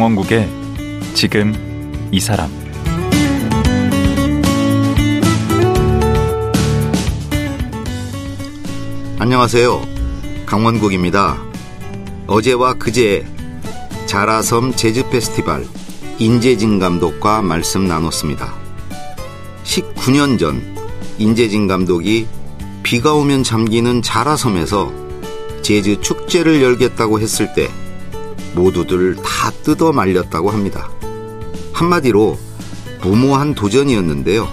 강원국의 지금 이 사람 안녕하세요. 강원국입니다. 어제와 그제 자라섬 재즈 페스티벌 인재진 감독과 말씀 나눴습니다. 19년 전 인재진 감독이 비가 오면 잠기는 자라섬에서 재즈 축제를 열겠다고 했을 때 모두들 다 뜯어 말렸다고 합니다. 한마디로 무모한 도전이었는데요.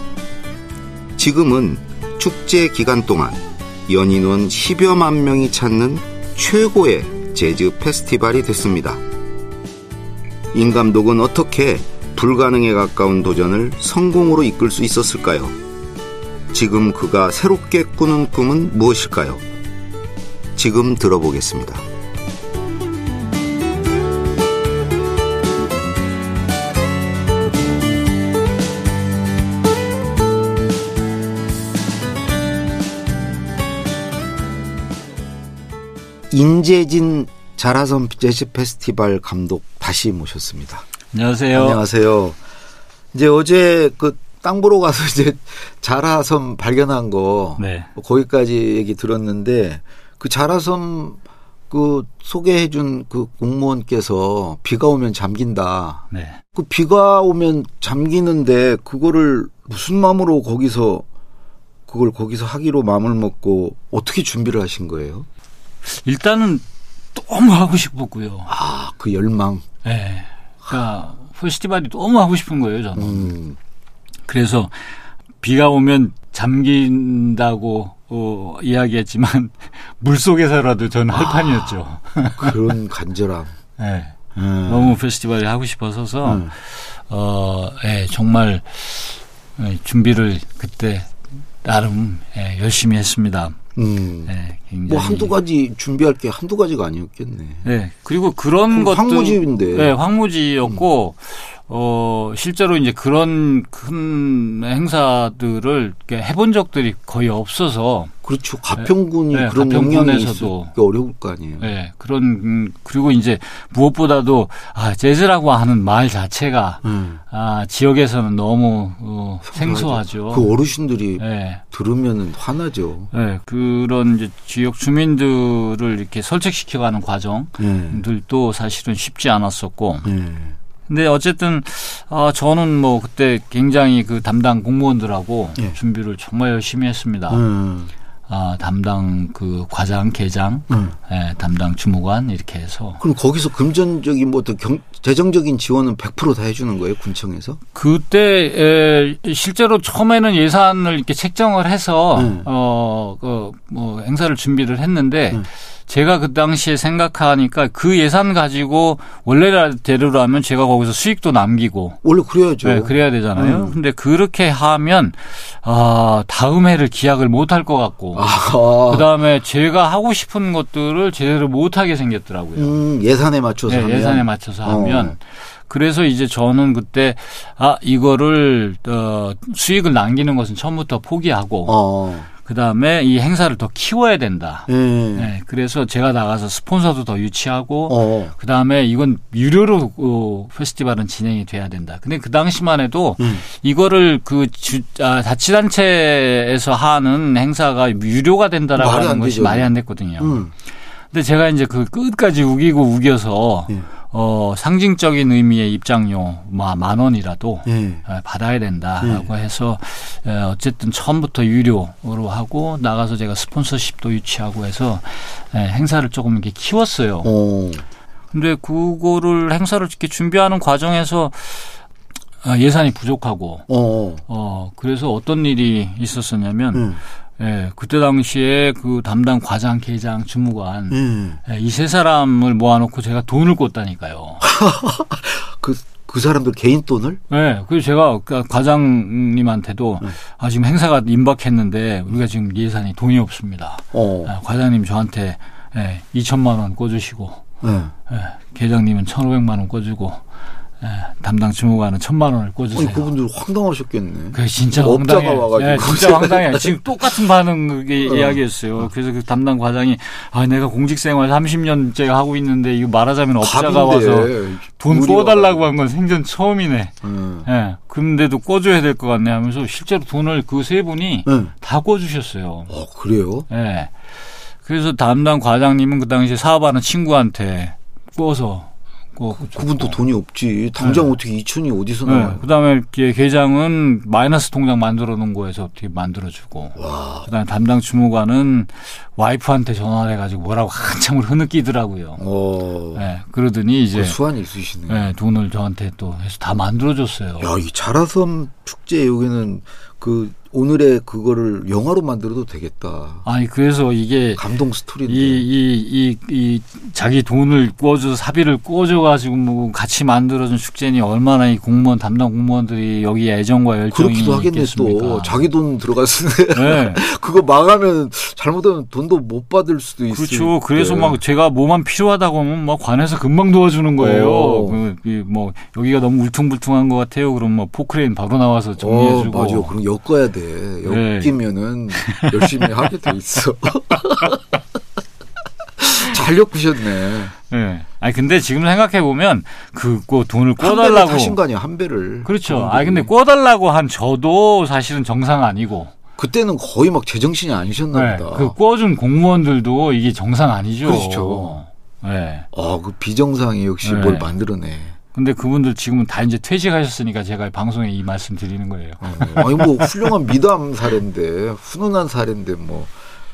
지금은 축제 기간 동안 연인원 10여만 명이 찾는 최고의 재즈 페스티벌이 됐습니다. 임 감독은 어떻게 불가능에 가까운 도전을 성공으로 이끌 수 있었을까요? 지금 그가 새롭게 꾸는 꿈은 무엇일까요? 지금 들어보겠습니다. 인재진 자라섬 재즈 페스티벌 감독 다시 모셨습니다. 안녕하세요. 안녕하세요. 이제 어제 그 땅 보러 가서 이제 자라섬 발견한 거 네. 거기까지 얘기 들었는데 그 자라섬 그 소개해준 그 공무원께서 비가 오면 잠긴다. 네. 그 비가 오면 잠기는데 그거를 무슨 마음으로 거기서 그걸 거기서 하기로 마음을 먹고 어떻게 준비를 하신 거예요? 일단은 너무 하고 싶었고요. 아, 그 열망. 네. 그러니까 페스티벌이 너무 하고 싶은 거예요, 저는. 음. 그래서 비가 오면 잠긴다고 어, 이야기했지만 물 속에서라도 저는 할 판이었죠. 그런 간절함. 네. 음. 너무 페스티벌이 하고 싶어서서 음. 어, 예, 정말 예, 준비를 그때 나름 예, 열심히 했습니다. 음. 예, 굉장히 뭐 한두 가지 준비할 게 한두 가지가 아니었겠네. 네. 그리고 그런 것도 황무지인데. 네, 황무지였고 어 실제로 이제 그런 큰 행사들을 해본 적들이 거의 없어서 그렇죠. 가평군이 네, 그런 영향이. 있기 어려울 거 아니에요. 네, 그런 음, 그리고 이제 무엇보다도 아 재즈라고 하는 말 자체가 음. 아 지역에서는 너무 어, 생소하죠. 그 어르신들이 네. 들으면 화나죠. 네, 그런 이제 지역 주민들을 이렇게 설득시켜가는 과정들도 네. 사실은 쉽지 않았었고, 네. 근데 어쨌든 어 저는 뭐 그때 굉장히 그 담당 공무원들하고 예. 준비를 정말 열심히 했습니다. 음. 아 담당 그 과장, 계장, 음. 예, 담당 주무관 이렇게 해서 그럼 거기서 금전적인 뭐 경, 재정적인 지원은 100%다 해주는 거예요 군청에서? 그때 에, 실제로 처음에는 예산을 이렇게 책정을 해서 음. 어그뭐 행사를 준비를 했는데 음. 제가 그 당시에 생각하니까 그 예산 가지고 원래대로라면 제가 거기서 수익도 남기고 원래 그래야죠. 네, 그래야 되잖아요. 음. 근데 그렇게 하면 아 다음 해를 기약을 못 할 것 같고 아, 그다음에 제가 하고 싶은 것들을 제대로 못 하게 생겼더라고요. 음, 예산에 맞춰서 네, 하면. 예산에 맞춰서 어. 하면 그래서 이제 저는 그때 아 이거를 어 수익을 남기는 것은 처음부터 포기하고 어. 그 다음에 이 행사를 더 키워야 된다. 예. 네, 그래서 제가 나가서 스폰서도 더 유치하고 어. 그 다음에 이건 유료로 어, 페스티벌은 진행이 돼야 된다. 근데 그 당시만 해도 음. 이거를 그 주, 아, 자치단체에서 하는 행사가 유료가 된다라고 하는 안 것이 되죠. 말이 안 됐거든요. 음. 근데 제가 이제 그 끝까지 우기고 우겨서 예. 어, 상징적인 의미의 입장료 뭐만 원이라도 예. 어, 받아야 된다라고 해서 어, 어쨌든 처음부터 유료로 하고 나가서 제가 스폰서십도 유치하고 해서 예, 행사를 조금 이렇게 키웠어요. 어. 근데 그거를 행사를 이렇게 준비하는 과정에서 아, 예산이 부족하고 어. 어 그래서 어떤 일이 있었었냐면 음. 예, 그때 당시에 그 담당 과장, 계장, 주무관 음. 예, 이세 사람을 모아놓고 제가 돈을 꿨다니까요. 그, 그 사람들 개인 돈을? 네, 그래서 제가 그 과장님한테도 네. 아, 지금 행사가 임박했는데 우리가 지금 예산이 돈이 없습니다. 어. 아, 과장님 저한테 예, 2천만 원 꿔주시고 예. 예, 계장님은 1,500만 원 꿔주고 예, 담당 주무관은 천만 원을 꿔주세요. 아니 그분들 황당하셨겠네. 그 진짜 업자가 황당해. 와가지고. 예, 진짜 황당해. 지금 똑같은 반응 이- 어. 이야기였어요. 그래서 그 담당 과장이 아 내가 공직 생활 30년째 하고 있는데 이거 말하자면 업자가 와서 돈 꿔달라고. 한 건 생전 처음이네. 응. 예. 근데도 꿔줘야 될 것 같네 하면서 실제로 돈을 그 세 분이 응. 다 꿔주셨어요. 어 그래요? 예. 그래서 담당 과장님은 그 당시에 사업하는 친구한테 꿔서 꿔. 그분도 돈이 없지. 당장 네. 어떻게 2천이 어디서 나와요? 네. 그다음에 계- 계장은 마이너스 통장 만들어 놓은 거에서 어떻게 만들어 주고. 와. 그다음에 담당 주무관은 와이프한테 전화를 해 가지고 뭐라고 한참을 흐느끼더라고요. 어. 네, 그러더니 이제 그 수완이 있으시네. 네, 돈을 저한테 또 해서 다 만들어 줬어요. 야, 이 자라섬 축제 여기는 그 오늘의 그거를 영화로 만들어도 되겠다. 아니 그래서 이게 감동 스토리인데. 이, 이, 이, 이, 자기 돈을 꿔줘, 사비를 꿔줘가지고 뭐 같이 만들어준 축제니 얼마나 이 공무원, 담당 공무원들이 여기에 애정과 열정이 그렇기도 하겠네 있겠습니까. 또 자기 돈 들어갔으네. 네. 그거 망하면 잘못하면 돈도 못 받을 수도 있어. 그렇죠. 그래서 막 제가 뭐만 필요하다고 하면 막 관에서 금방 도와주는 거예요. 어. 그, 이 뭐, 여기가 너무 울퉁불퉁한 것 같아요. 그럼 뭐 포크레인 바로 나와서 정리해주고. 어, 맞아. 그럼 엮어야 돼. 네. 엮이면은 열심히 하게 돼 있어. 잘 엮으셨네. 예. 아니, 근데 지금 생각해 보면 그거 돈을 한 배를 꿔달라고. 타신 거 아니야, 한 배를. 그렇죠. 그분들이. 아 근데 꿔달라고 한 저도 사실은 정상 아니고. 그때는 거의 막 제정신이 아니셨나 네, 보다. 그 꿔준 공무원들도 이게 정상 아니죠. 그렇죠. 네. 아, 그 비정상이 역시 네. 뭘 만들어내. 근데 그분들 지금은 다 이제 퇴직하셨으니까 제가 방송에 이 말씀 드리는 거예요. 어, 아니 뭐 훌륭한 미담 사례인데 훈훈한 사례인데 뭐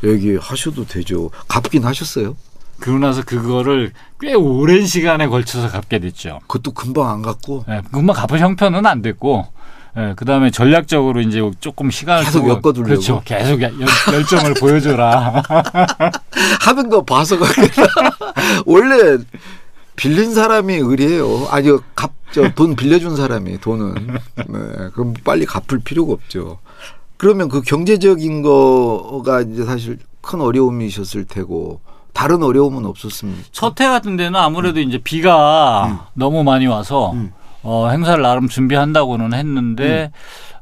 여기 하셔도 되죠. 갚긴 하셨어요? 그러고 나서 그거를 꽤 오랜 시간에 걸쳐서 갚게 됐죠. 그것도 금방 안 갚고 예, 금방 갚을 형편은 안 됐고, 예, 그 다음에 전략적으로 이제 조금 시간을 계속 엮어두려고? 그렇죠. 계속 열, 열정을 보여줘라. 하는 거 봐서 가겠다. 원래 빌린 사람이 의리해요. 아니 갚돈 빌려준 사람이 돈은 네, 그럼 빨리 갚을 필요가 없죠. 그러면 그 경제적인 거가 이제 사실 큰 어려움이셨을 테고 다른 어려움은 없었습니까? 첫해 같은 데는 아무래도 이제 비가 너무 많이 와서 음. 어, 행사를 나름 준비한다고는 했는데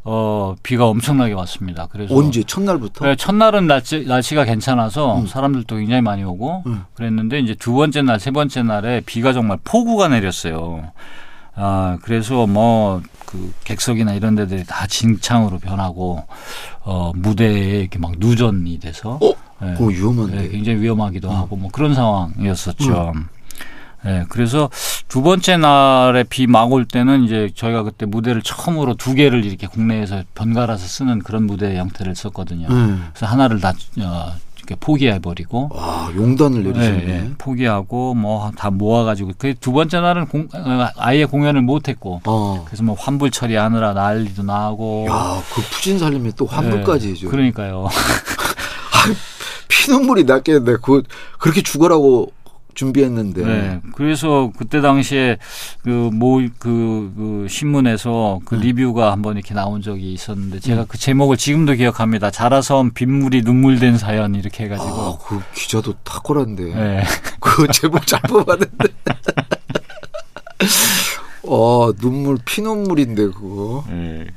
어, 비가 엄청나게 왔습니다. 그래서 언제 첫날부터? 네, 첫날은 날씨, 날씨가 괜찮아서 음. 사람들도 굉장히 많이 오고 음. 그랬는데 이제 두 번째 날, 세 번째 날에 비가 정말 폭우가 내렸어요. 아, 그래서 뭐 그 객석이나 이런 데들이 다 진창으로 변하고 어, 무대에 이렇게 막 누전이 돼서 어? 네. 그거 위험한데. 네, 굉장히 위험하기도 하고 뭐 그런 상황이었었죠. 음. 네, 그래서 두 번째 날에 비 막 올 때는 이제 저희가 그때 무대를 처음으로 두 개를 이렇게 국내에서 번갈아서 쓰는 그런 무대 형태를 썼거든요. 음. 그래서 하나를 다 어, 이렇게 포기해 버리고 와 용단을 내리셨네. 예, 예, 포기하고 뭐 다 모아가지고 그 두 번째 날은 공, 어, 아예 공연을 못했고 어. 그래서 뭐 환불 처리하느라 난리도 나고 야, 그 푸진 살림에 또 환불까지 예, 해줘. 그러니까요. 피눈물이 났겠는데 그 그렇게 죽어라고 준비했는데. 네. 그래서 그때 당시에 그모그그 신문에서 그 네. 리뷰가 한번 이렇게 나온 적이 있었는데 음. 제가 그 제목을 지금도 기억합니다. 자라섬 빗물이 눈물된 사연 이렇게 해가지고. 아, 그 기자도 탁월한데. 네. 그 제목 잘 뽑았는데. 어, 눈물, 피눈물인데, 그거. 네.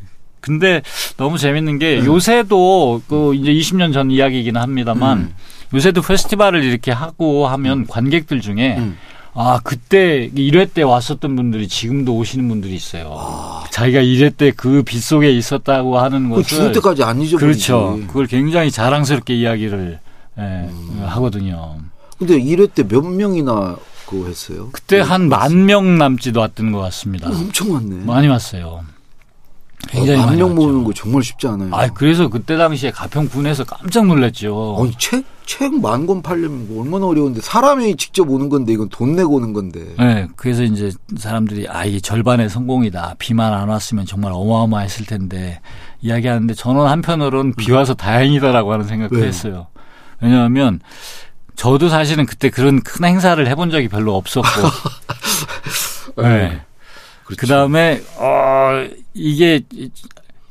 근데 너무 재밌는 게 네. 요새도 그 이제 20년 전 이야기이긴 합니다만 음. 요새도 페스티벌을 이렇게 하고 하면 관객들 중에 음. 아 그때 1회 때 왔었던 분들이 지금도 오시는 분들이 있어요. 아. 자기가 1회 때 그 빗속에 있었다고 하는 그 것을 죽을 때까지 안 잊어버리지. 그렇죠. 그걸 굉장히 자랑스럽게 이야기를 예, 음. 하거든요. 근데 1회 때 몇 명이나 그거 했어요? 그때 한 만 명 남짓 왔던 것 같습니다. 엄청 왔네. 많이 왔어요. 굉장히 많이 만명 왔죠. 모으는 거 정말 쉽지 않아요. 아, 그래서 그때 당시에 가평군에서 깜짝 놀랐죠. 아니, 책, 책 만 권 팔려면 뭐 얼마나 어려운데. 사람이 직접 오는 건데, 이건 돈 내고 오는 건데. 네, 그래서 이제 사람들이 아 이게 절반의 성공이다. 비만 안 왔으면 정말 어마어마했을 텐데 이야기하는데 저는 한편으로는 비 와서 다행이다라고 하는 생각도 왜요? 했어요. 왜냐하면 저도 사실은 그때 그런 큰 행사를 해본 적이 별로 없었고, 네. 그렇죠. 그 다음에 어 이게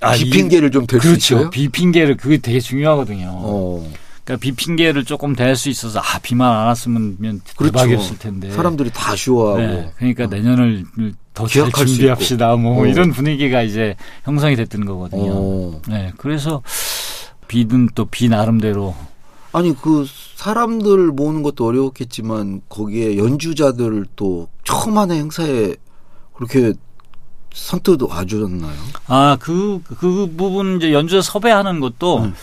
아, 비 이- 핑계를 좀 댈수 그렇죠. 있어요? 비 핑계를 그게 되게 중요하거든요. 어. 그러니까 비 핑계를 조금 댈 수 있어서 아 비만 안 왔으면 대박이었을 텐데. 사람들이 다 아쉬워하고. 네, 그러니까 내년을 더 잘 준비합시다. 뭐 어. 이런 분위기가 이제 형성이 됐던 거거든요. 어. 네, 그래서 비는 또 비 나름대로 아니 그 사람들 모으는 것도 어려웠겠지만 거기에 연주자들 또 처음 하는 행사에 그렇게 선뜻 와주셨나요? 아, 그, 그 부분 이제 연주자 섭외하는 것도, 음.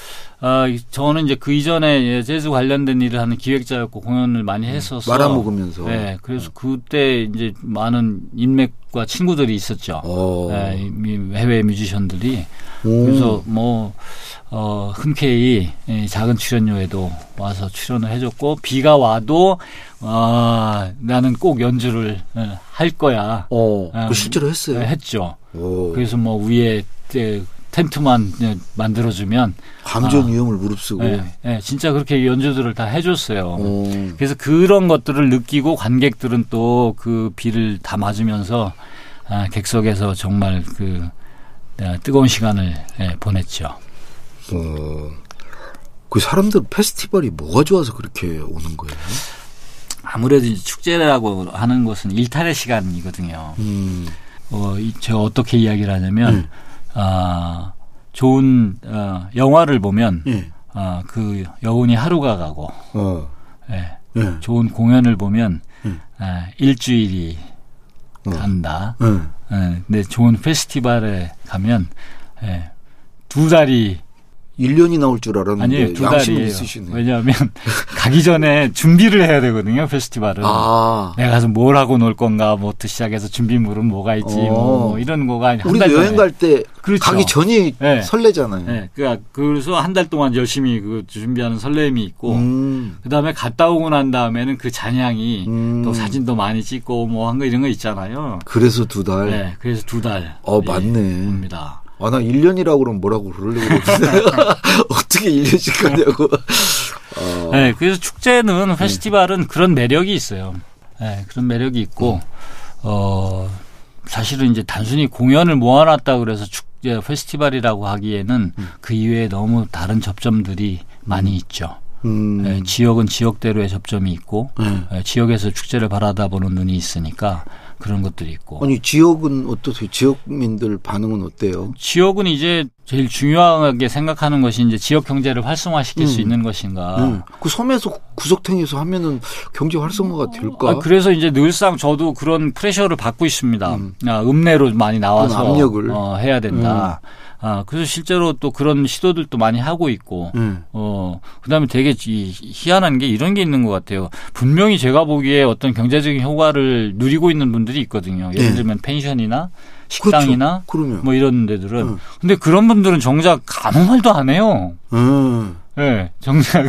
아, 저는 이제 그 이전에 예, 재즈 관련된 일을 하는 기획자였고 공연을 많이 했었어. 말아먹으면서. 네, 그래서 그때 이제 많은 인맥과 친구들이 있었죠. 어. 네, 이 해외 뮤지션들이. 오. 그래서 뭐, 어, 흔쾌히 예, 작은 출연료에도 와서 출연을 해줬고, 비가 와도, 아, 나는 꼭 연주를 예, 할 거야. 어, 아, 그 실제로 했어요. 예, 했죠. 오. 그래서 뭐 위에 에, 텐트만 만들어주면 감전 아. 위험을 무릅쓰고. 예, 예, 진짜 그렇게 연주들을 다 해줬어요. 어. 그래서 그런 것들을 느끼고 관객들은 또 그 비를 다 맞으면서 아, 객석에서 정말 그 아, 뜨거운 시간을 예, 보냈죠. 어. 그 사람들 페스티벌이 뭐가 좋아서 그렇게 오는 거예요? 아무래도 축제라고 하는 것은 일탈의 시간이거든요. 음. 어, 이- 제가 어떻게 이야기를 하냐면 음. 아, 좋은 어, 영화를 보면 예. 아, 그 여운이 하루가 가고 어. 예, 예. 좋은 공연을 보면 음. 아, 일주일이 어. 간다. 예. 예, 근데 좋은 페스티벌에 가면 예, 두 달이 1년이 나올 줄 알았는데 아니에요 두 달이에요. 있으시네. 왜냐하면 가기 전에 준비를 해야 되거든요 페스티벌은. 아. 내가 가서 뭘 하고 놀 건가 뭐부터 시작해서 준비물은 뭐가 있지 어. 뭐, 뭐 이런 거가 달 여행. 갈 때 그렇죠. 가기 전이 네. 설레잖아요. 예, 그러니까 그래서 한 달 동안 열심히 그 준비하는 설렘이 있고 음. 그다음에 갔다 오고 난 다음에는 그 잔향이 음. 또 사진도 많이 찍고 뭐 한 거 이런 거 있잖아요. 그래서 두 달. 네, 그래서 두 달. 어, 예, 맞네. 옵니다. 아, 나 1년이라고 그러면 뭐라고 그러려고 그러는데. 어떻게 1년씩 가냐고. 어. 네, 그래서 축제는 페스티벌은 그런 매력이 있어요. 네, 그런 매력이 있고 어 사실은 이제 단순히 공연을 모아놨다 그래서 축제 페스티벌이라고 하기에는 그 이외에 너무 다른 접점들이 많이 있죠. 음. 예, 지역은 지역대로의 접점이 있고 네. 예, 지역에서 축제를 바라다 보는 눈이 있으니까 그런 것들이 있고 아니, 지역은 어떠세요? 지역민들 반응은 어때요? 지역은 이제 제일 중요하게 생각하는 것이 이제 지역 경제를 활성화시킬 수 음. 있는 것인가. 음. 그 섬에서 구석탱이에서 하면은 경제 활성화가 될까? 아, 그래서 이제 늘상 저도 그런 프레셔를 받고 있습니다. 음. 아, 읍내로 많이 나와서 압력을. 어, 해야 된다. 아, 그래서 실제로 또 그런 시도들도 많이 하고 있고, 음. 어, 그 다음에 되게 이, 희한한 게 이런 게 있는 것 같아요. 분명히 제가 보기에 어떤 경제적인 효과를 누리고 있는 분들이 있거든요. 예를 네. 들면 펜션이나 식당이나 그렇죠. 뭐 이런 데들은. 음. 근데 그런 분들은 정작 아무 말도 안 해요. 음. 예, 정작.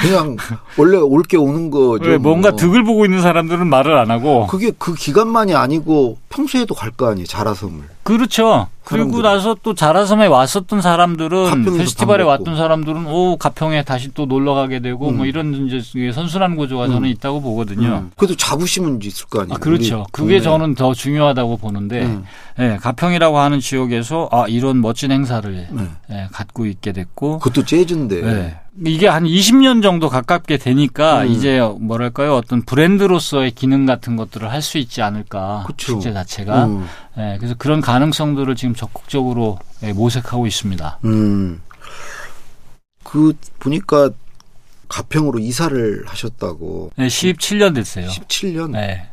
그냥 원래 올 게 오는 거죠. 왜 뭔가 뭐. 득을 보고 있는 사람들은 말을 안 하고. 그게 그 기간만이 아니고 평소에도 갈 거 아니에요. 자라섬을. 그렇죠. 그리고 사람들은. 나서 또 자라섬에 왔었던 사람들은 페스티벌에. 왔던 사람들은 오 가평에 다시 또 놀러 가게 되고 음. 뭐 이런 이제 선순환 구조가 저는 음. 있다고 보거든요. 음. 그래도 자부심은 있을 거 아니에요. 아, 그렇죠. 그게. 저는 더 중요하다고 보는데, 음. 예, 가평이라고 하는 지역에서 아 이런 멋진 행사를 네. 예, 갖고 있게 됐고, 그것도 재즈인데. 예. 이게 한 20년 정도 가깝게 되니까 음. 이제 뭐랄까요 어떤 브랜드로서의 기능 같은 것들을 할 수 있지 않을까 그쵸. 축제 자체가 음. 예, 그래서 그런 가능성들을 지금 적극적으로 예, 모색하고 있습니다. 음. 그 보니까 가평으로 이사를 하셨다고. 네, 17년 됐어요. 17년. 네.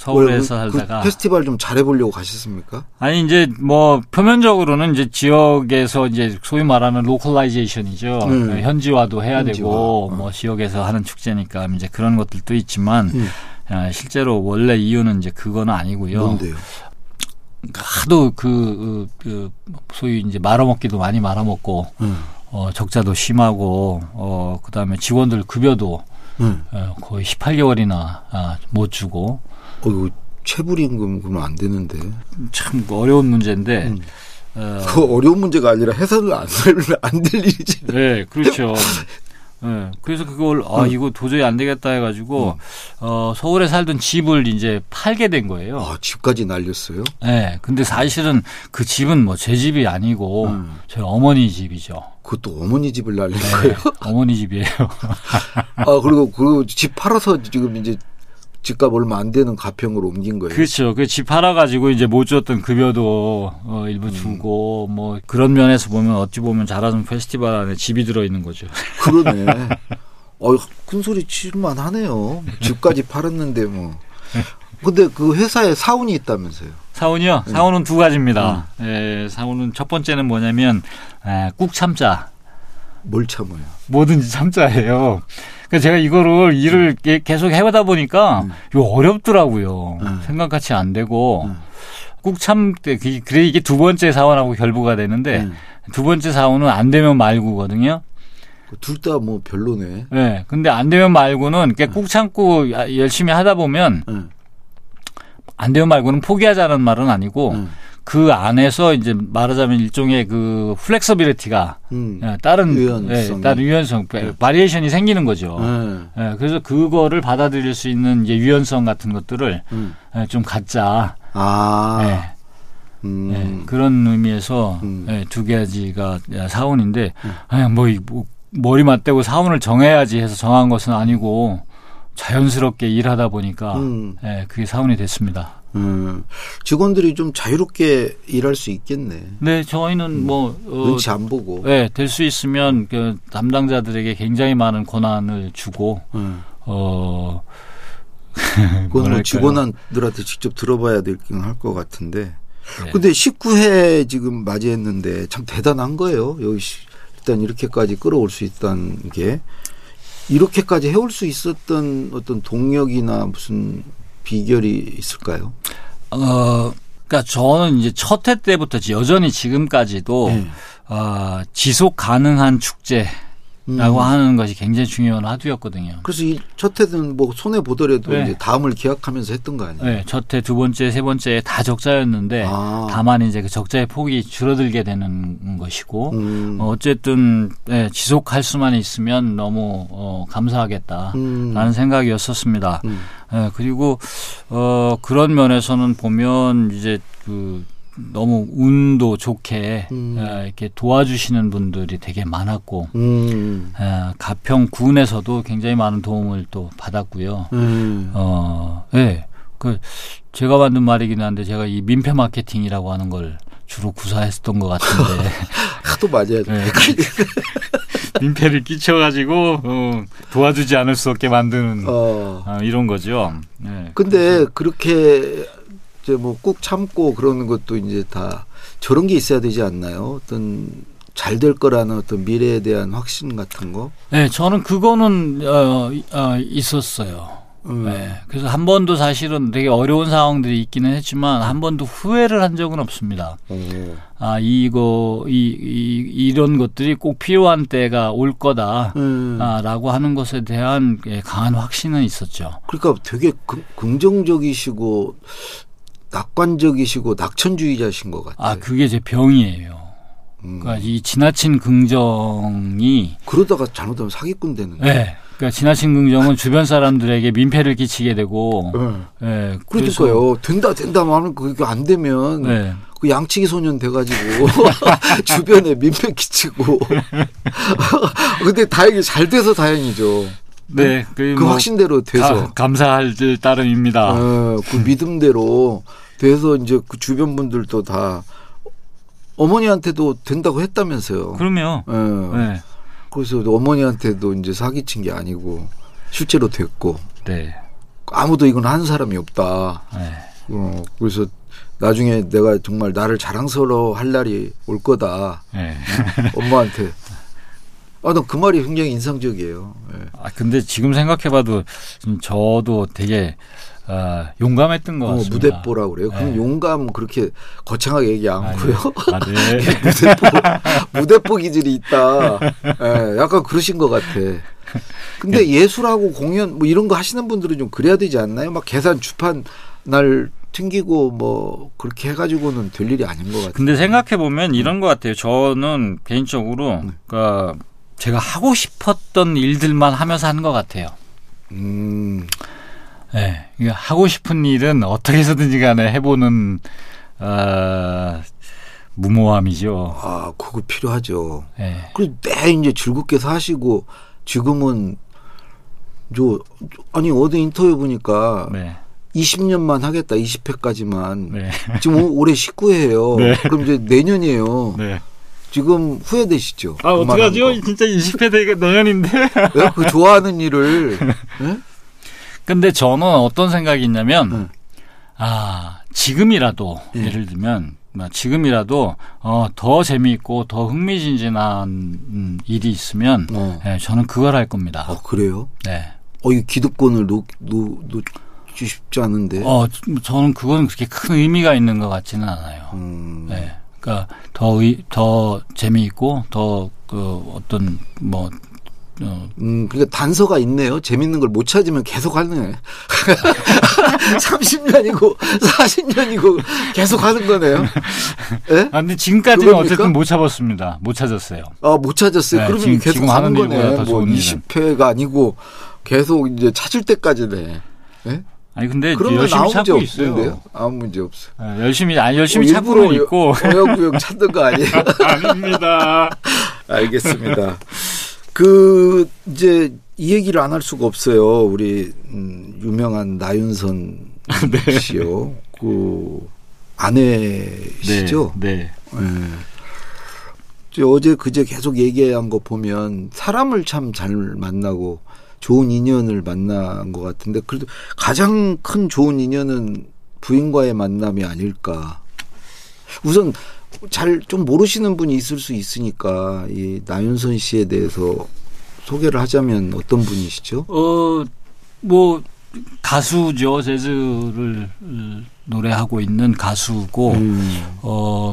서울에서 그, 그 살다가 페스티벌 좀 잘해보려고 가셨습니까? 아니 이제 뭐 표면적으로는 이제 지역에서 이제 소위 말하는 localization이죠. 음. 네, 현지화도 해야 현지화. 되고 어. 뭐 지역에서 하는 축제니까 이제 그런 것들도 있지만 음. 아, 실제로 원래 이유는 이제 그거는 아니고요. 뭔데요? 하도 그, 그, 그 소위 이제 말아먹기도 많이 말아먹고 음. 어, 적자도 심하고 어, 그다음에 직원들 급여도 음. 어, 거의 18개월이나 아, 못 주고 어, 이거 체불임금 그러면 안 되는데. 참 어려운 문제인데 음. 어, 그 어려운 문제가 아니라 해산을 안, 될- 안될 일이지. 네, 그렇죠. 예. 그래서 그걸 아 음. 이거 도저히 안 되겠다 해가지고 어 서울에 살던 집을 이제 팔게 된 거예요. 아, 집까지 날렸어요. 예. 근데 사실은 그 집은 뭐 제 집이 아니고 음. 저희 어머니 집이죠. 그것도 어머니 집을 날린 네, 거예요. 어머니 집이에요. 아, 그리고 그리고 집 팔아서 지금 이제 집값 얼마 안 되는 가평으로 옮긴 거예요. 그렇죠. 그 집 팔아 가지고 이제 못 줬던 급여도 어, 일부 음. 주고 뭐 그런 면에서 보면 어찌 보면 자라섬 페스티벌 안에 집이 들어 있는 거죠. 그러네. 어, 큰 소리 칠만 하네요. 집까지 팔았는데 뭐. 근데 그 회사에 사원이 있다면서요. 사원이요. 음. 사원은 두 가지입니다. 예, 사원은 첫 번째는 뭐냐면 에, 꾹 참자. 뭘 참아요? 뭐든지 참자예요. 그러니까 제가 이거를 일을 게- 계속 해보다 보니까 음. 이거 어렵더라고요. 음. 생각같이 안 되고 음. 꾹 참때 그래 이게 두 번째 사원하고 결부가 되는데 음. 두 번째 사원은 안 되면 말고거든요. 둘 다 뭐 별로네. 네. 근데 안 되면 말고는 그러니까 꾹 참고 야- 열심히 하다 보면 응. 안 되면 말고는 포기하자는 말은 아니고 응. 그 안에서 이제 말하자면 일종의 그 flexibility가 응. 예, 다른 유연성이. 예, 다른 유연성 variation이 생기는 거죠. 응. 예, 그래서 그거를 받아들일 수 있는 이제 유연성 같은 것들을 응. 예, 좀 갖자. 아. 예, 음. 예, 그런 의미에서 음. 예, 두 가지가 사원인데 예, 뭐, 이- 뭐 머리 맞대고 사원을 정해야지 해서 정한 것은 아니고 자연스럽게 일하다 보니까 음. 예, 그게 사원이 됐습니다. 음. 직원들이 좀 자유롭게 일할 수 있겠네. 네, 저희는 뭐 어, 눈치 안 보고. 네, 될 수 있으면 그 담당자들에게 굉장히 많은 권한을 주고 응. 어 그건 뭐? 직원들한테 직접 들어봐야 되긴 할것 같은데. 네. 근데 19회 지금 맞이했는데 참 대단한 거예요. 여기 시- 일단 이렇게까지 끌어올 수 있다는 게 이렇게까지 해올 수 있었던 어떤 동력이나 무슨 비결이 있을까요? 어, 그러니까 저는 이제 첫 해 때부터 여전히 지금까지도 네. 어, 지속 가능한 축제 라고 음. 하는 것이 굉장히 중요한 화두였거든요. 그래서 이 첫 해는 뭐 손해 보더라도 네. 이제 다음을 기약하면서 했던 거 아니에요? 네, 첫 해, 두 번째, 세 번째 다 적자였는데 아. 다만 이제 그 적자의 폭이 줄어들게 되는 것이고 음. 어, 어쨌든 예, 지속할 수만 있으면 너무 어, 감사하겠다. 음. 라는 생각이었었습니다. 음. 예, 그리고 어 그런 면에서는 보면 이제 그 너무 운도 좋게 음. 예, 이렇게 도와주시는 분들이 되게 많았고 음. 예, 가평 군에서도 굉장히 많은 도움을 또 받았고요. 음. 어, 예. 그 제가 만든 말이긴 한데 제가 이 민폐 마케팅이라고 하는 걸 주로 구사했었던 것 같은데 하도 맞아야 돼. 네. 민폐를 끼쳐가지고 어, 도와주지 않을 수 없게 만드는 어. 아, 이런 거죠. 네. 근데 그렇게 이제 뭐 꾹 참고 그러는 것도 이제 다 저런 게 있어야 되지 않나요? 어떤 잘 될 거라는 어떤 미래에 대한 확신 같은 거. 네, 저는 그거는 어, 어, 있었어요. 음. 네, 그래서 한 번도 사실은 되게 어려운 상황들이 있기는 했지만 한 번도 후회를 한 적은 없습니다. 어. 아 이거 이, 이 이런 것들이 꼭 필요한 때가 올 거다. 음. 아, 라고 하는 것에 대한 예, 강한 확신은 있었죠. 그러니까 되게 긍- 긍정적이시고 낙관적이시고 낙천주의자신 것 같아요. 아, 그게 제 병이에요. 음. 그러니까 이 지나친 긍정이 그러다가 잘못하면 사기꾼 되는. 예. 그러니까 지나친 긍정은 주변 사람들에게 민폐를 끼치게 되고 네. 예. 그래서- 그러니까요. 된다 된다 하면 그게 안 되면 네. 그 양치기 소년 돼가지고 주변에 민폐 끼치고. 근데 다행히 잘 돼서 다행이죠. 네. 그, 그뭐 확신대로 돼서. 가- 감사할 따름입니다. 어, 그 믿음대로 돼서 이제 그 주변 분들도 다 어머니한테도 된다고 했다면서요. 그럼요. 예. 네. 그래서 어머니한테도 이제 사기친 게 아니고 실제로 됐고 네. 아무도 이건 한 사람이 없다. 네. 어, 그래서 나중에 내가 정말 나를 자랑스러워 할 날이 올 거다. 네. 엄마한테. 아, 나그 말이 굉장히 인상적이에요. 예. 아 근데 지금 생각해봐도 좀 저도 되게 아, 용감했던 것 어, 같습니다. 무대뽀라고 그래요. 그럼 네. 용감 그렇게 거창하게 얘기 안 아. 네. 아, 네. 무대뽀, 무대뽀 기질이 있다. 예, 약간 그러신 것 같아. 근데 예술하고 공연 뭐 이런 거 하시는 분들은 좀 그래야 되지 않나요? 막 계산 주판 날 튕기고 뭐 그렇게 해가지고는 될 일이 아닌 것 같아요. 근데 생각해 보면 이런 것 같아요. 저는 개인적으로 네. 그러니까 제가 하고 싶었던 일들만 하면서 하는 것 같아요. 음, 예, 이거 하고 싶은 일은 어떻게 해서든지 간에 해보는, 어, 무모함이죠. 아, 그거 필요하죠. 예. 그래도 매 이제 즐겁게 사시고 지금은 저 아니 어디 인터뷰 보니까 네. 20년만 하겠다 20회까지만 네. 지금 올- 올해 19회예요. 네. 그럼 이제 내년이에요. 네. 지금 후회되시죠? 아, 어떡하죠? 거. 진짜 20회 되게 내년인데. 왜? 그 좋아하는 일을 예? 근데 저는 어떤 생각이 있냐면, 응. 아, 지금이라도, 예. 예를 들면, 뭐 지금이라도, 어, 더 재미있고, 더 흥미진진한 음, 일이 있으면, 어. 예, 저는 그걸 할 겁니다. 어 그래요? 네. 어, 이 기득권을 놓, 놓, 놓기 쉽지 않은데. 어, 저는 그건 그렇게 큰 의미가 있는 것 같지는 않아요. 음, 네. 그러니까 더, 의, 더 재미있고, 더, 그, 어떤, 뭐, 어, 음, 그러니까 단서가 있네요. 재밌는 걸 못 찾으면 계속 하네. 30년이고 40년이고 계속 하는 거네요. 예? 아, 근데 지금까지는 그겁니까? 어쨌든 못 찾았습니다. 못 찾았어요. 아, 못 찾았어요. 네, 그러면 지금- 계속 지금 하는 거네. 뭐 좋은 일은. 20회가 아니고 계속 이제 찾을 때까지네. 예? 아니, 근데 열심히 찾고 있어요. 없는데요? 아무 문제 없어. 예, 열심히, 아니, 열심히 뭐 일부러 있고. 어영부영 찾는 거 아니에요? 아닙니다. 알겠습니다. 그 이제 이 얘기를 안 할 수가 없어요. 우리 음, 유명한 나윤선 네. 씨요. 그 아내시죠? 네. 예. 저 어제 그제 계속 얘기한 거 보면 사람을 참 잘 만나고 좋은 인연을 만난 것 같은데 그래도 가장 큰 좋은 인연은 부인과의 만남이 아닐까. 우선 잘 좀 모르시는 분이 있을 수 있으니까 이 나윤선 씨에 대해서 소개를 하자면 어떤 분이시죠? 어, 뭐, 가수죠. 재즈를 음, 노래하고 있는 가수고, 음. 어,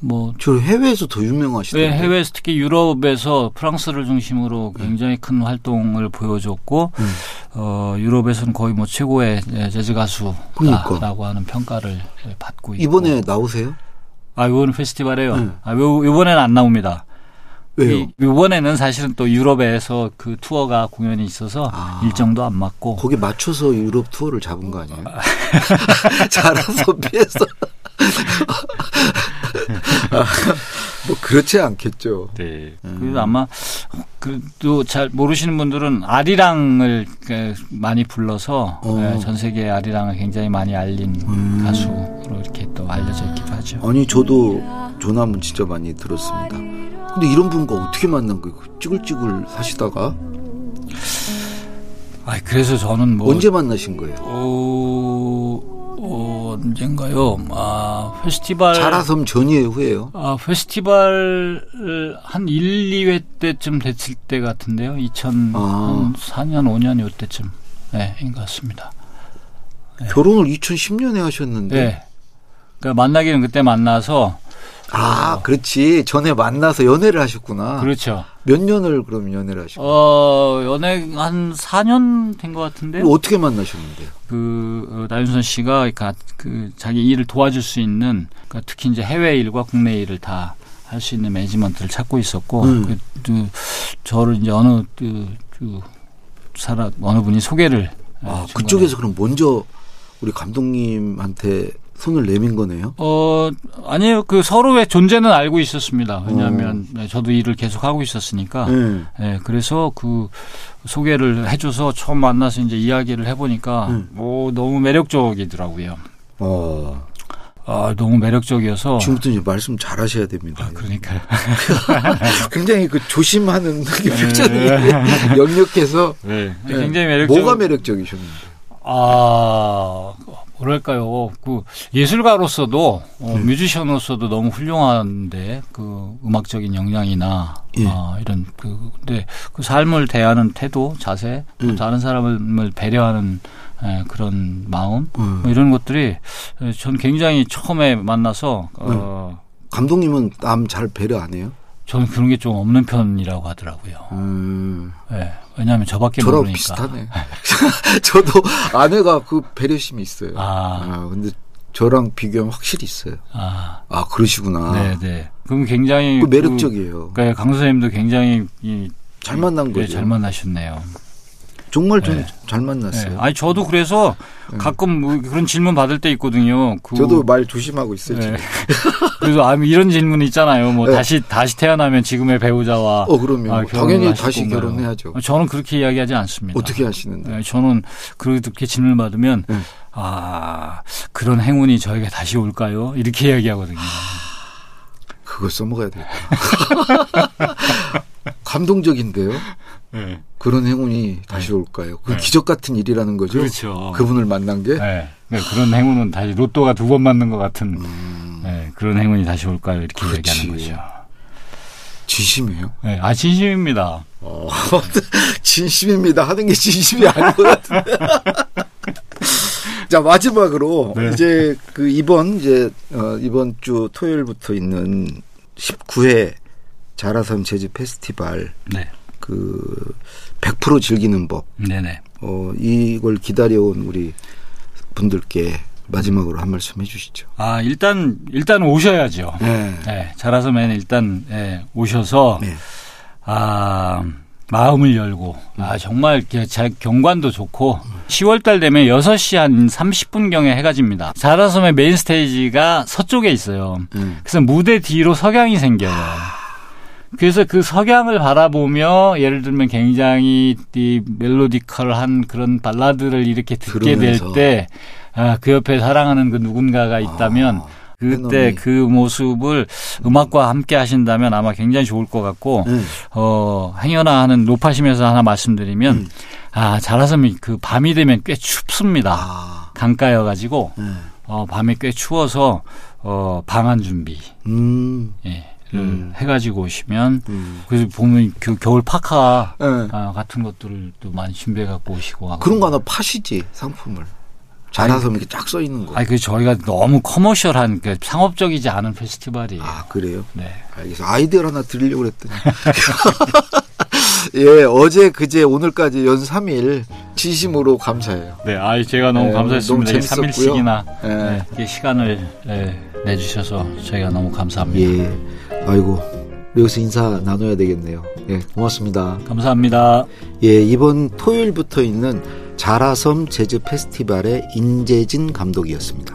뭐, 저 해외에서 더 유명하시던데. 네, 해외에서 특히 유럽에서 프랑스를 중심으로 굉장히 큰 활동을 보여줬고, 음. 어, 유럽에서는 거의 뭐 최고의 재즈 가수다라고 그러니까. 하는 평가를 받고 있고. 이번에 나오세요? 아, 이번 페스티벌에요. 네. 아, 요, 요번에는 안 나옵니다. 왜요? 이, 요번에는 사실은 또 유럽에서 그 투어가 공연이 있어서 아. 일정도 안 맞고. 거기 맞춰서 유럽 투어를 잡은 거 아니에요? 잘해서 피해서. 뭐 그렇지 않겠죠. 네. 음. 그래서 아마 그또 잘 모르시는 분들은 아리랑을 그 많이 불러서 어. 예, 전 세계 아리랑을 굉장히 많이 알린 음. 가수로 이렇게 또 알려져 있기도 하죠. 아니 저도 조남은 진짜 많이 들었습니다. 근데 이런 분과 어떻게 만난 거예요? 찌글찌글 사시다가 아, 그래서 저는 뭐 언제 만나신 거예요? 어, 어, 언젠가요? 아, 페스티벌 자라섬 전이에요, 후예요? 아, 페스티벌 한 1, 2회 때쯤 됐을 때 같은데요. 2004년, 아. 5년 요때쯤. 네, 인 것 같습니다. 결혼을 2010년에 하셨는데. 네. 그러니까 만나기는 그때 만나서 아, 그렇지. 전에 만나서 연애를 하셨구나. 그렇죠. 몇 년을 그럼 연애를 하셨고. 어, 연애 한 4년 된 것 같은데. 어떻게 만나셨는데요? 그 어, 나윤선 씨가 가- 그 자기 일을 도와줄 수 있는 그러니까 특히 이제 해외 일과 국내 일을 다 할 수 있는 매니지먼트를 찾고 있었고 음. 그, 그 저를 이제 어느 그, 그 사람 어느 분이 소개를 아, 예, 그쪽에서 그럼 먼저 우리 감독님한테 손을 내민 거네요? 어 아니에요 그 서로의 존재는 알고 있었습니다 왜냐하면 네, 저도 일을 계속 하고 있었으니까 네. 예, 그래서 그 소개를 해줘서 처음 만나서 이제 이야기를 해보니까 음. 오, 너무 매력적이더라고요. 어, 아, 너무 매력적이어서. 지금부터 이제 말씀 잘 하셔야 됩니다. 아, 그러니까요. 굉장히 그 조심하는 그 표정이 네. 역력해서 네. 네. 굉장히 매력적. 뭐가 매력적이셨는데? 아, 뭐랄까요. 그 예술가로서도 어, 음. 뮤지션으로서도 너무 훌륭한데 그 음악적인 역량이나 예. 아, 이런 그 근데 그 삶을 대하는 태도, 자세, 또 음. 다른 사람을 배려하는 에, 그런 마음 음. 뭐 이런 것들이 에, 전 굉장히 처음에 만나서 어, 감독님은 남 잘 배려 안 해요? 저는 그런 게 좀 없는 편이라고 하더라고요. 음, 예. 왜냐하면 저밖에 저랑 모르니까. 비슷하네. 저도 아내가 그 배려심이 있어요. 아. 아, 근데 저랑 비교하면 확실히 있어요. 아, 아 그러시구나. 네, 네. 그럼 굉장히 그 매력적이에요. 그, 강 선생님도 굉장히 이, 잘 만난 네, 거죠. 잘 만나셨네요. 정말 좀 네. 잘 네. 만났어요. 아니 저도 그래서 가끔 뭐 그런 질문 받을 때 있거든요. 그, 저도 말 조심하고 있어요. 네. 그래서 아 이런 질문 있잖아요. 뭐 네. 다시 다시 태어나면 지금의 배우자와 어 그러면 아, 뭐 당연히 다시 건가요? 결혼해야죠. 저는 그렇게 이야기하지 않습니다. 어떻게 하시는데? 네, 저는 그렇게 질문 받으면 네. 아 그런 행운이 저에게 다시 올까요? 이렇게 이야기하거든요. 그거 써먹어야 되겠다. 감동적인데요. 네. 그런 행운이 다시 올까요? 그 네. 기적 같은 일이라는 거죠. 그렇죠. 그분을 만난 게. 네. 네, 그런 행운은 다시 로또가 두 번 맞는 것 같은 네, 그런 행운이 다시 올까요? 이렇게 음. 그렇지. 얘기하는 거죠. 진심이에요. 네, 아 진심입니다. 어, 진심입니다. 하는 게 진심이 아닌 것 같은데. 자 마지막으로 네. 이제 그 이번 이제 어, 이번 주 토요일부터 있는 19회 자라섬 재즈 페스티벌 네, 그100% 즐기는 법 네네. 어, 이걸 기다려온 우리 분들께 마지막으로 한 말씀 해주시죠. 아 일단 일단 오셔야죠. 네. 네, 자라섬에는 일단 예, 오셔서 네. 아 마음을 열고 아 정말 자- 경관도 좋고 10월달 되면 6시 한 30분 경에 해가 집니다. 자라섬의 메인 스테이지가 서쪽에 있어요. 음. 그래서 무대 뒤로 석양이 생겨요. 그래서 그 석양을 바라보며 예를 들면 굉장히 이 멜로디컬한 그런 발라드를 이렇게 듣게 들으면서. 될 때, 아, 그 옆에 사랑하는 그 누군가가 있다면, 아, 그때. 그 모습을 음악과 함께 하신다면 아마 굉장히 좋을 것 같고, 네. 어, 행여나 하는 노파심에서 하나 말씀드리면, 음. 아, 자라섬이 그 밤이 되면 꽤 춥습니다. 아, 강가여 가지고, 네. 어, 밤에 꽤 추워서, 어, 방한 준비, 음, 예, 를 음. 해가지고 오시면 음. 그래서 보면 그 겨울 파카 네. 아, 같은 것들을 또 많이 준비해 갖고 오시고 하고. 그런 거 하나 파시지 상품을. 잘라서 이렇게 쫙 써 있는 거. 아니 그 저희가 너무 커머셜한 그 상업적이지 않은 페스티벌이에요. 아 그래요? 네. 알겠어. 아이디어 하나 드리려고 그랬더니. 예, 어제 그제 오늘까지 연 3일 진심으로 감사해요. 네, 아 제가 너무 네, 감사했습니다. 너무 이 재밌었고요. 3일씩이나 예. 네, 시간을 네, 내주셔서 저희가 너무 감사합니다. 예. 아이고. 여기서 인사 나눠야 되겠네요. 예, 고맙습니다. 감사합니다. 예, 이번 토요일부터 있는 자라섬 재즈 페스티벌의 인재진 감독이었습니다.